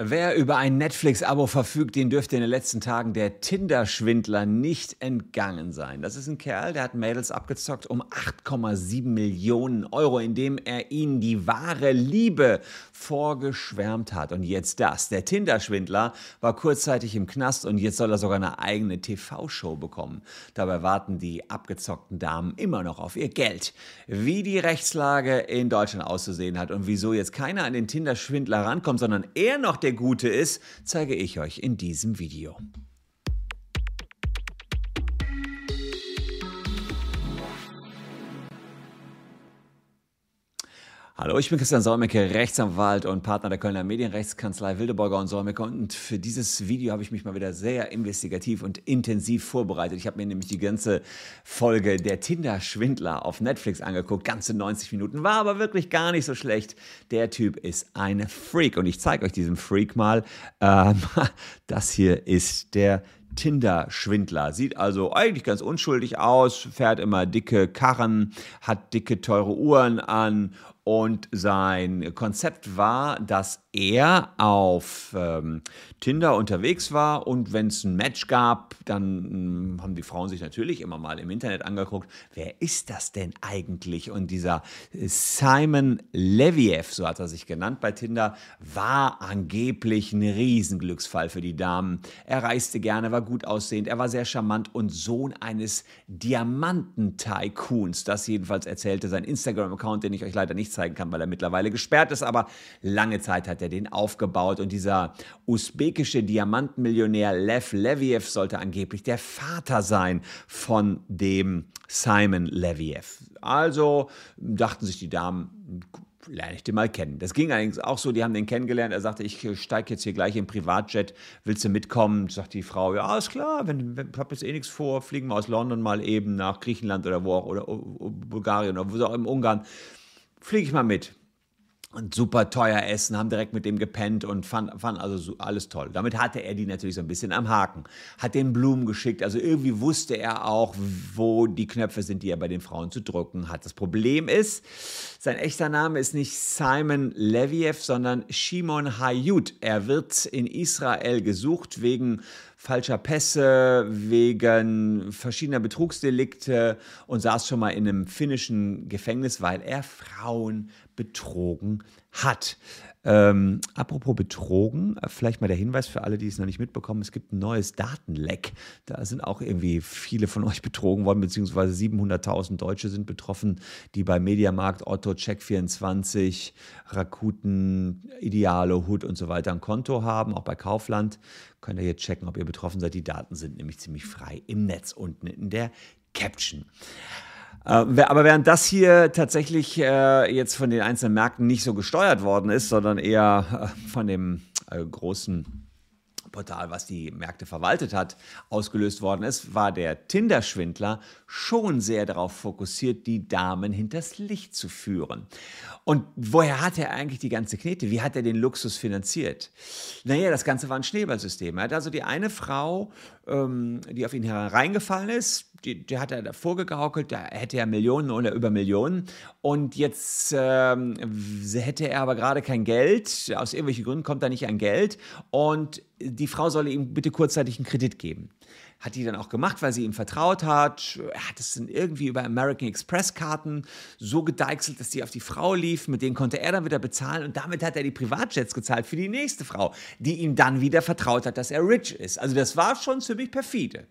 Wer über ein Netflix-Abo verfügt, den dürfte in den letzten Tagen der Tinder-Schwindler nicht entgangen sein. Das ist ein Kerl, der hat Mädels abgezockt um 8,7 Millionen Euro, indem er ihnen die wahre Liebe vorgeschwärmt hat. Und jetzt das. Der Tinder-Schwindler war kurzzeitig im Knast und jetzt soll er sogar eine eigene TV-Show bekommen. Dabei warten die abgezockten Damen immer noch auf ihr Geld. Wie die Rechtslage in Deutschland auszusehen hat und wieso jetzt keiner an den Tinder-Schwindler rankommt, sondern er noch der der gute ist, zeige ich euch in diesem Video. Hallo, ich bin Christian Solmecke, Rechtsanwalt und Partner der Kölner Medienrechtskanzlei Wildeborger und Solmecke. Und für dieses Video habe ich mich mal wieder sehr investigativ und intensiv vorbereitet. Ich habe mir nämlich die ganze Folge der Tinder-Schwindler auf Netflix angeguckt. Ganze 90 Minuten. War aber wirklich gar nicht so schlecht. Der Typ ist ein Freak. Und ich zeige euch diesen Freak mal. Ähm, das hier ist der Tinder-Schwindler. Sieht also eigentlich ganz unschuldig aus, fährt immer dicke Karren, hat dicke, teure Uhren an und sein Konzept war, dass er auf ähm, Tinder unterwegs war und wenn es ein Match gab, dann mh, haben die Frauen sich natürlich immer mal im Internet angeguckt, wer ist das denn eigentlich? Und dieser Simon Leviev, so hat er sich genannt bei Tinder, war angeblich ein Riesenglücksfall für die Damen. Er reiste gerne, war gut aussehend, er war sehr charmant und Sohn eines Diamanten-Tycoons. Das jedenfalls erzählte sein Instagram-Account, den ich euch leider nicht zeigen kann, weil er mittlerweile gesperrt ist, aber lange Zeit hat er den aufgebaut und dieser usbekische Diamantenmillionär Lev Leviev sollte angeblich der Vater sein von dem Simon Leviev. Also dachten sich die Damen, lerne ich den mal kennen. Das ging allerdings auch so, die haben den kennengelernt. Er sagte, ich steige jetzt hier gleich im Privatjet, willst du mitkommen? Sagt die Frau, ja, ist klar, wenn, wenn ich habe jetzt eh nichts vor, fliegen wir aus London mal eben nach Griechenland oder wo auch, oder Bulgarien oder wo auch im Ungarn fliege ich mal mit. Und super teuer essen, haben direkt mit dem gepennt und fand, fand also so alles toll. Damit hatte er die natürlich so ein bisschen am Haken. Hat den Blumen geschickt, also irgendwie wusste er auch, wo die Knöpfe sind, die er bei den Frauen zu drücken hat. Das Problem ist, sein echter Name ist nicht Simon Leviev, sondern Shimon Hayut. Er wird in Israel gesucht wegen falscher Pässe, wegen verschiedener Betrugsdelikte und saß schon mal in einem finnischen Gefängnis, weil er Frauen betrogen hat. Ähm, apropos betrogen, vielleicht mal der Hinweis für alle, die es noch nicht mitbekommen, es gibt ein neues Datenleck. Da sind auch irgendwie viele von euch betrogen worden, beziehungsweise 700.000 Deutsche sind betroffen, die bei Mediamarkt, Otto, Check24, Rakuten, Ideale, Hut und so weiter ein Konto haben, auch bei Kaufland. Könnt ihr jetzt checken, ob ihr betroffen seid. Die Daten sind nämlich ziemlich frei im Netz unten in der Caption. Äh, aber während das hier tatsächlich äh, jetzt von den einzelnen Märkten nicht so gesteuert worden ist, sondern eher äh, von dem großen Portal, was die Märkte verwaltet hat, ausgelöst worden ist, war der Tinder-Schwindler schon sehr darauf fokussiert, die Damen hinters Licht zu führen. Und woher hat er eigentlich die ganze Knete? Wie hat er den Luxus finanziert? Naja, das Ganze war ein Schneeballsystem. Er hat also die eine Frau, ähm, die auf ihn hereingefallen ist, die, die hat er davor gegaukelt, da hätte er Millionen oder über Millionen. Und jetzt ähm, hätte er aber gerade kein Geld. Aus irgendwelchen Gründen kommt da nicht an Geld. Und die Frau solle ihm bitte kurzzeitig einen Kredit geben. Hat die dann auch gemacht, weil sie ihm vertraut hat. Er hat es dann irgendwie über American Express Karten so gedeichselt, dass die auf die Frau lief. Mit denen konnte er dann wieder bezahlen und damit hat er die Privatjets gezahlt für die nächste Frau, die ihm dann wieder vertraut hat, dass er rich ist. Also das war schon ziemlich perfide.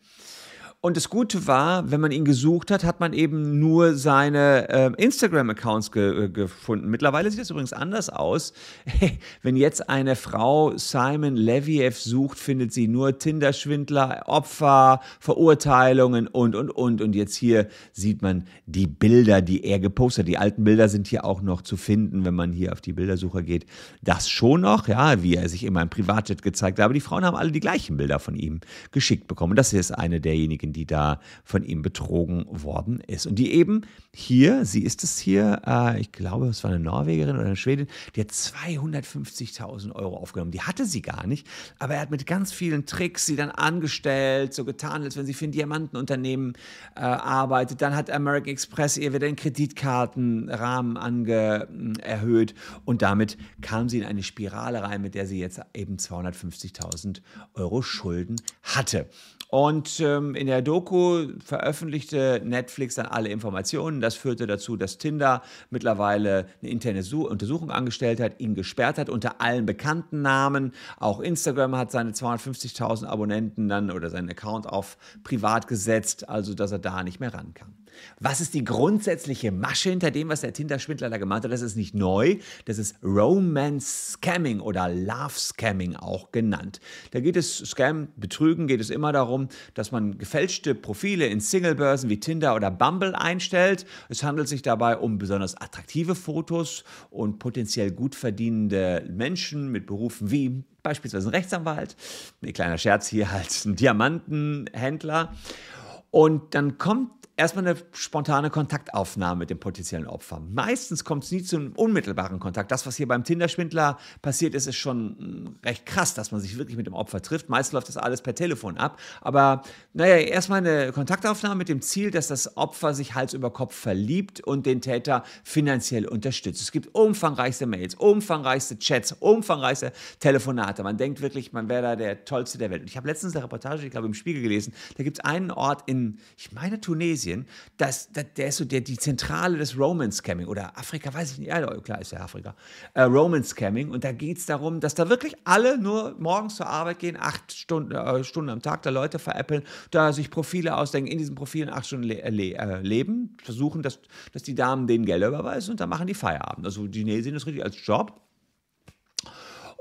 Und das Gute war, wenn man ihn gesucht hat, hat man eben nur seine äh, Instagram-Accounts ge äh, gefunden. Mittlerweile sieht es übrigens anders aus. wenn jetzt eine Frau Simon Leviev sucht, findet sie nur Tinder-Schwindler, Opfer, Verurteilungen und, und, und. Und jetzt hier sieht man die Bilder, die er gepostet hat. Die alten Bilder sind hier auch noch zu finden, wenn man hier auf die Bildersuche geht. Das schon noch, ja, wie er sich immer im Privatjet gezeigt hat. Aber die Frauen haben alle die gleichen Bilder von ihm geschickt bekommen. Das ist eine derjenigen, die da von ihm betrogen worden ist. Und die eben hier, sie ist es hier, äh, ich glaube, es war eine Norwegerin oder eine Schwedin, die hat 250.000 Euro aufgenommen. Die hatte sie gar nicht, aber er hat mit ganz vielen Tricks sie dann angestellt, so getan, als wenn sie für ein Diamantenunternehmen äh, arbeitet. Dann hat American Express ihr wieder den Kreditkartenrahmen ange, äh, erhöht und damit kam sie in eine Spirale rein, mit der sie jetzt eben 250.000 Euro Schulden hatte. Und ähm, in der Doku veröffentlichte Netflix dann alle Informationen. Das führte dazu, dass Tinder mittlerweile eine interne Untersuchung angestellt hat, ihn gesperrt hat unter allen bekannten Namen. Auch Instagram hat seine 250.000 Abonnenten dann oder seinen Account auf privat gesetzt, also dass er da nicht mehr rankam. Was ist die grundsätzliche Masche hinter dem, was der Tinder-Schwindler da gemacht hat? Das ist nicht neu, das ist Romance Scamming oder Love Scamming auch genannt. Da geht es, Scam, Betrügen, geht es immer darum, dass man gefälschte Profile in Singlebörsen wie Tinder oder Bumble einstellt. Es handelt sich dabei um besonders attraktive Fotos und potenziell gut verdienende Menschen mit Berufen wie beispielsweise ein Rechtsanwalt, ein kleiner Scherz hier halt ein Diamantenhändler. Und dann kommt erstmal eine spontane Kontaktaufnahme mit dem potenziellen Opfer. Meistens kommt es nie zu einem unmittelbaren Kontakt. Das, was hier beim Tinder-Schwindler passiert ist, ist schon hm, recht krass, dass man sich wirklich mit dem Opfer trifft. Meist läuft das alles per Telefon ab. Aber naja, erstmal eine Kontaktaufnahme mit dem Ziel, dass das Opfer sich Hals über Kopf verliebt und den Täter finanziell unterstützt. Es gibt umfangreichste Mails, umfangreichste Chats, umfangreichste Telefonate. Man denkt wirklich, man wäre da der Tollste der Welt. Und ich habe letztens eine Reportage, ich glaube im Spiegel gelesen, da gibt es einen Ort in, ich meine Tunesien, Tunesien, das, das, der ist so der, die Zentrale des Romance Scamming oder Afrika, weiß ich nicht, ja, klar ist ja Afrika, äh, Romance Scamming und da geht es darum, dass da wirklich alle nur morgens zur Arbeit gehen, acht Stunden, äh, Stunden am Tag, da Leute veräppeln, da sich Profile ausdenken, in diesen Profilen acht Stunden le le äh, leben, versuchen, dass, dass die Damen denen Geld überweisen und dann machen die Feierabend. Also die sehen das richtig als Job.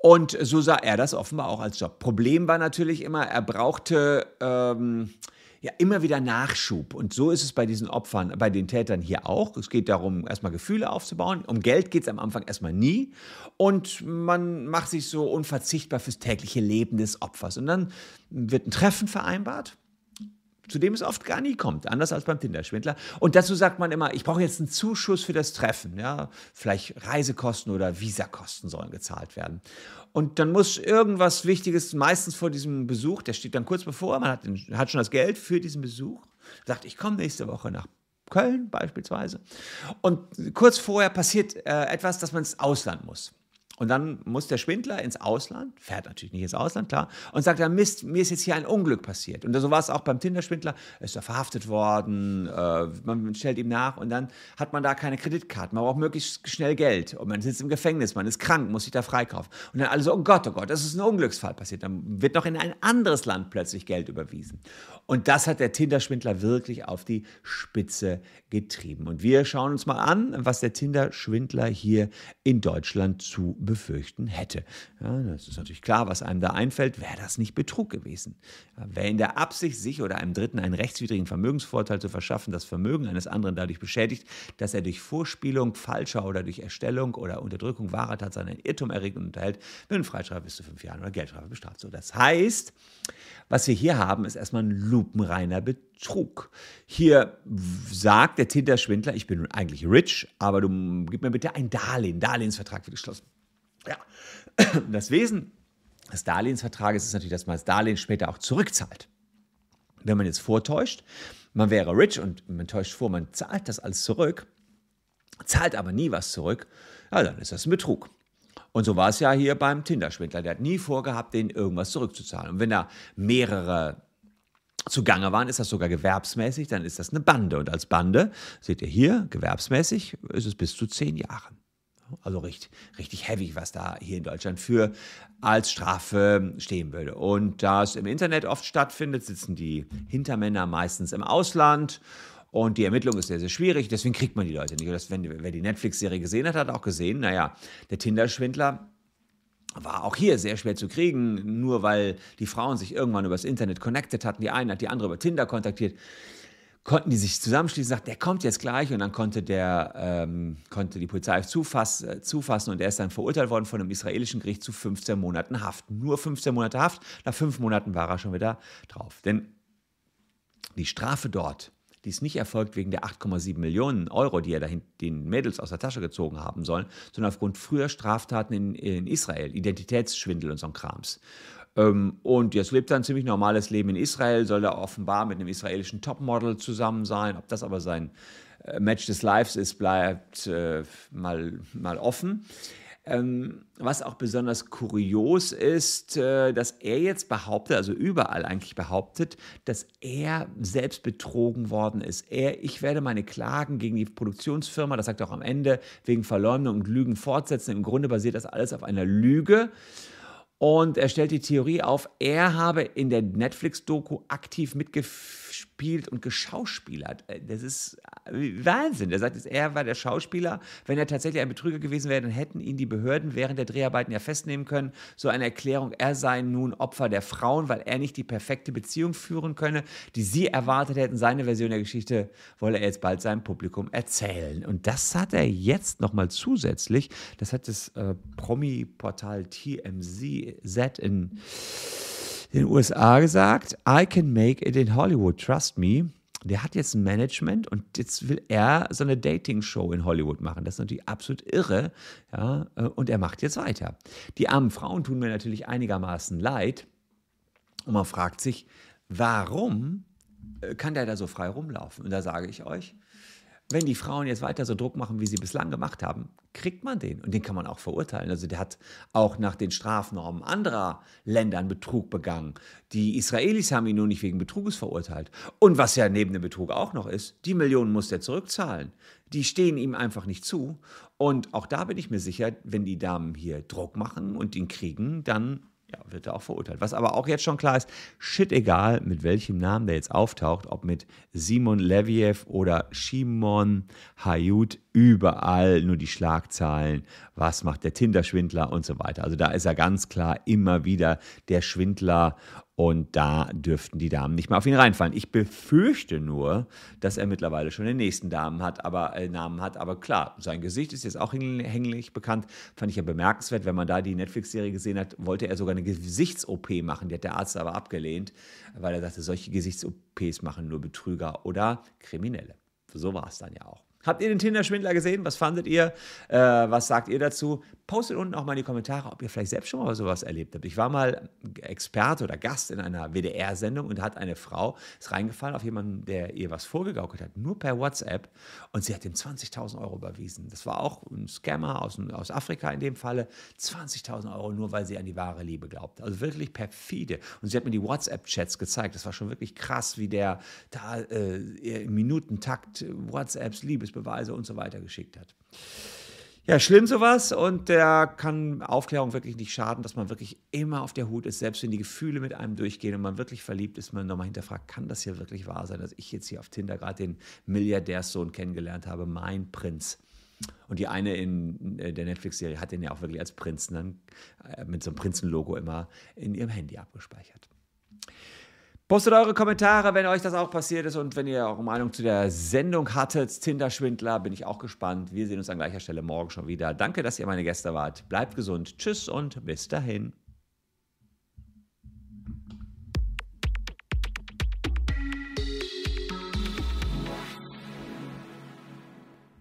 Und so sah er das offenbar auch als Job. Problem war natürlich immer, er brauchte ähm, ja immer wieder Nachschub. Und so ist es bei diesen Opfern, bei den Tätern hier auch. Es geht darum, erstmal Gefühle aufzubauen. Um Geld geht es am Anfang erstmal nie. Und man macht sich so unverzichtbar fürs tägliche Leben des Opfers. Und dann wird ein Treffen vereinbart zu dem es oft gar nie kommt, anders als beim Tinder-Schwindler. Und dazu sagt man immer, ich brauche jetzt einen Zuschuss für das Treffen. Ja? Vielleicht Reisekosten oder Visakosten sollen gezahlt werden. Und dann muss irgendwas Wichtiges, meistens vor diesem Besuch, der steht dann kurz bevor, man hat, hat schon das Geld für diesen Besuch, sagt, ich komme nächste Woche nach Köln beispielsweise. Und kurz vorher passiert äh, etwas, dass man ins Ausland muss. Und dann muss der Schwindler ins Ausland, fährt natürlich nicht ins Ausland, klar, und sagt dann, Mist, mir ist jetzt hier ein Unglück passiert. Und so war es auch beim Tinder-Schwindler, ist er verhaftet worden, äh, man stellt ihm nach und dann hat man da keine Kreditkarten, man braucht möglichst schnell Geld und man sitzt im Gefängnis, man ist krank, muss sich da freikaufen. Und dann alle so, oh Gott, oh Gott, das ist ein Unglücksfall passiert. Dann wird noch in ein anderes Land plötzlich Geld überwiesen. Und das hat der Tinder-Schwindler wirklich auf die Spitze getrieben. Und wir schauen uns mal an, was der Tinder-Schwindler hier in Deutschland zu befürchten hätte. Ja, das ist natürlich klar, was einem da einfällt, wäre das nicht Betrug gewesen. Ja, wer in der Absicht, sich oder einem Dritten einen rechtswidrigen Vermögensvorteil zu verschaffen, das Vermögen eines anderen dadurch beschädigt, dass er durch Vorspielung falscher oder durch Erstellung oder Unterdrückung wahrer Tatsachen einen Irrtum erregt und unterhält, wird ein Freistrafe bis zu fünf Jahren oder Geldstrafe bestraft. So, das heißt, was wir hier haben, ist erstmal ein lupenreiner Betrug. Hier sagt der Tinder-Schwindler, ich bin eigentlich rich, aber du gib mir bitte ein Darlehen. Darlehensvertrag wird geschlossen. Ja. Das Wesen des Darlehensvertrages ist natürlich, dass man das Darlehen später auch zurückzahlt. Wenn man jetzt vortäuscht, man wäre rich und man täuscht vor, man zahlt das alles zurück, zahlt aber nie was zurück, ja, dann ist das ein Betrug. Und so war es ja hier beim Tinder-Schwindler. Der hat nie vorgehabt, denen irgendwas zurückzuzahlen. Und wenn da mehrere zugange waren, ist das sogar gewerbsmäßig, dann ist das eine Bande. Und als Bande, seht ihr hier, gewerbsmäßig ist es bis zu zehn Jahren. Also richtig, richtig heavy, was da hier in Deutschland für als Strafe stehen würde. Und da es im Internet oft stattfindet, sitzen die Hintermänner meistens im Ausland. Und die Ermittlung ist sehr, sehr schwierig. Deswegen kriegt man die Leute nicht. Das, wenn, wer die Netflix-Serie gesehen hat, hat auch gesehen, naja, der Tinder-Schwindler war auch hier sehr schwer zu kriegen, nur weil die Frauen sich irgendwann übers Internet connected hatten. Die eine hat die andere über Tinder kontaktiert konnten die sich zusammenschließen, sagt, der kommt jetzt gleich und dann konnte der ähm, konnte die Polizei zufass, äh, zufassen und er ist dann verurteilt worden von einem israelischen Gericht zu 15 Monaten Haft. Nur 15 Monate Haft. Nach fünf Monaten war er schon wieder drauf. Denn Die Strafe dort, die ist nicht erfolgt wegen der 8,7 Millionen Euro, die er dahin, den Mädels aus der Tasche gezogen haben sollen, sondern aufgrund früher Straftaten in, in Israel, Identitätsschwindel und so ein Krams. Ähm, und jetzt lebt er ein ziemlich normales Leben in Israel, soll da offenbar mit einem israelischen Topmodel zusammen sein. Ob das aber sein äh, Match des Lives ist, bleibt äh, mal, mal offen. Ähm, was auch besonders kurios ist, äh, dass er jetzt behauptet, also überall eigentlich behauptet, dass er selbst betrogen worden ist. Er, ich werde meine Klagen gegen die Produktionsfirma, das sagt er auch am Ende, wegen Verleumdung und Lügen fortsetzen. Im Grunde basiert das alles auf einer Lüge. Und er stellt die Theorie auf, er habe in der Netflix-Doku aktiv mitgespielt und geschauspielert. Äh, das ist äh, Wahnsinn. Er sagt, er war der Schauspieler. Wenn er tatsächlich ein Betrüger gewesen wäre, dann hätten ihn die Behörden während der Dreharbeiten ja festnehmen können. So eine Erklärung, er sei nun Opfer der Frauen, weil er nicht die perfekte Beziehung führen könne, die sie erwartet hätten. Seine Version der Geschichte wolle er jetzt bald seinem Publikum erzählen. Und das hat er jetzt nochmal zusätzlich, das hat das äh, Promi-Portal TMZ in den USA gesagt, I can make it in Hollywood, trust me. Der hat jetzt ein Management und jetzt will er so eine Dating-Show in Hollywood machen. Das ist natürlich absolut irre. Ja, äh, und er macht jetzt weiter. Die armen Frauen tun mir natürlich einigermaßen leid. Und man fragt sich, warum äh, kann der da so frei rumlaufen? Und da sage ich euch, wenn die Frauen jetzt weiter so Druck machen, wie sie bislang gemacht haben, kriegt man den. Und den kann man auch verurteilen. Also der hat auch nach den Strafnormen anderer Länder einen Betrug begangen. Die Israelis haben ihn nur nicht wegen Betruges verurteilt. Und was ja neben dem Betrug auch noch ist, die Millionen muss er zurückzahlen. Die stehen ihm einfach nicht zu. Und auch da bin ich mir sicher, wenn die Damen hier Druck machen und ihn kriegen, dann ja, wird er auch verurteilt. Was aber auch jetzt schon klar ist, shit egal, mit welchem Namen der jetzt auftaucht, ob mit Simon Leviev oder Shimon Hayut, überall nur die Schlagzeilen, was macht der Tinder-Schwindler und so weiter. Also da ist er ganz klar immer wieder der Schwindler und da dürften die Damen nicht mehr auf ihn reinfallen. Ich befürchte nur, dass er mittlerweile schon den nächsten Damen hat, aber, äh, Namen hat. Aber klar, sein Gesicht ist jetzt auch hinlänglich bekannt. Fand ich ja bemerkenswert, wenn man da die Netflix-Serie gesehen hat, wollte er sogar eine Gesichts-OP machen. Die hat der Arzt aber abgelehnt, weil er sagte, solche Gesichts-OPs machen nur Betrüger oder Kriminelle. So war es dann ja auch. Habt ihr den Tinder-Schwindler gesehen? Was fandet ihr? Äh, was sagt ihr dazu? Postet unten auch mal in die Kommentare, ob ihr vielleicht selbst schon mal sowas erlebt habt. Ich war mal Experte oder Gast in einer WDR-Sendung und hat eine Frau, ist reingefallen auf jemanden, der ihr was vorgegaukelt hat, nur per WhatsApp und sie hat ihm 20.000 Euro überwiesen. Das war auch ein Scammer aus, aus Afrika in dem Falle. 20.000 Euro nur, weil sie an die wahre Liebe glaubt. Also wirklich perfide. Und sie hat mir die WhatsApp-Chats gezeigt. Das war schon wirklich krass, wie der da äh, im Minutentakt WhatsApps, Liebesbeweise und so weiter geschickt hat. Ja, schlimm sowas und der kann Aufklärung wirklich nicht schaden, dass man wirklich immer auf der Hut ist, selbst wenn die Gefühle mit einem durchgehen und man wirklich verliebt ist, man nochmal hinterfragt, kann das hier wirklich wahr sein, dass ich jetzt hier auf Tinder gerade den Milliardärssohn kennengelernt habe, mein Prinz. Und die eine in äh, der Netflix-Serie hat den ja auch wirklich als Prinzen dann äh, mit so einem Prinzenlogo immer in ihrem Handy abgespeichert. Postet eure Kommentare, wenn euch das auch passiert ist und wenn ihr eure Meinung zu der Sendung hattet. Tinder-Schwindler, bin ich auch gespannt. Wir sehen uns an gleicher Stelle morgen schon wieder. Danke, dass ihr meine Gäste wart. Bleibt gesund. Tschüss und bis dahin.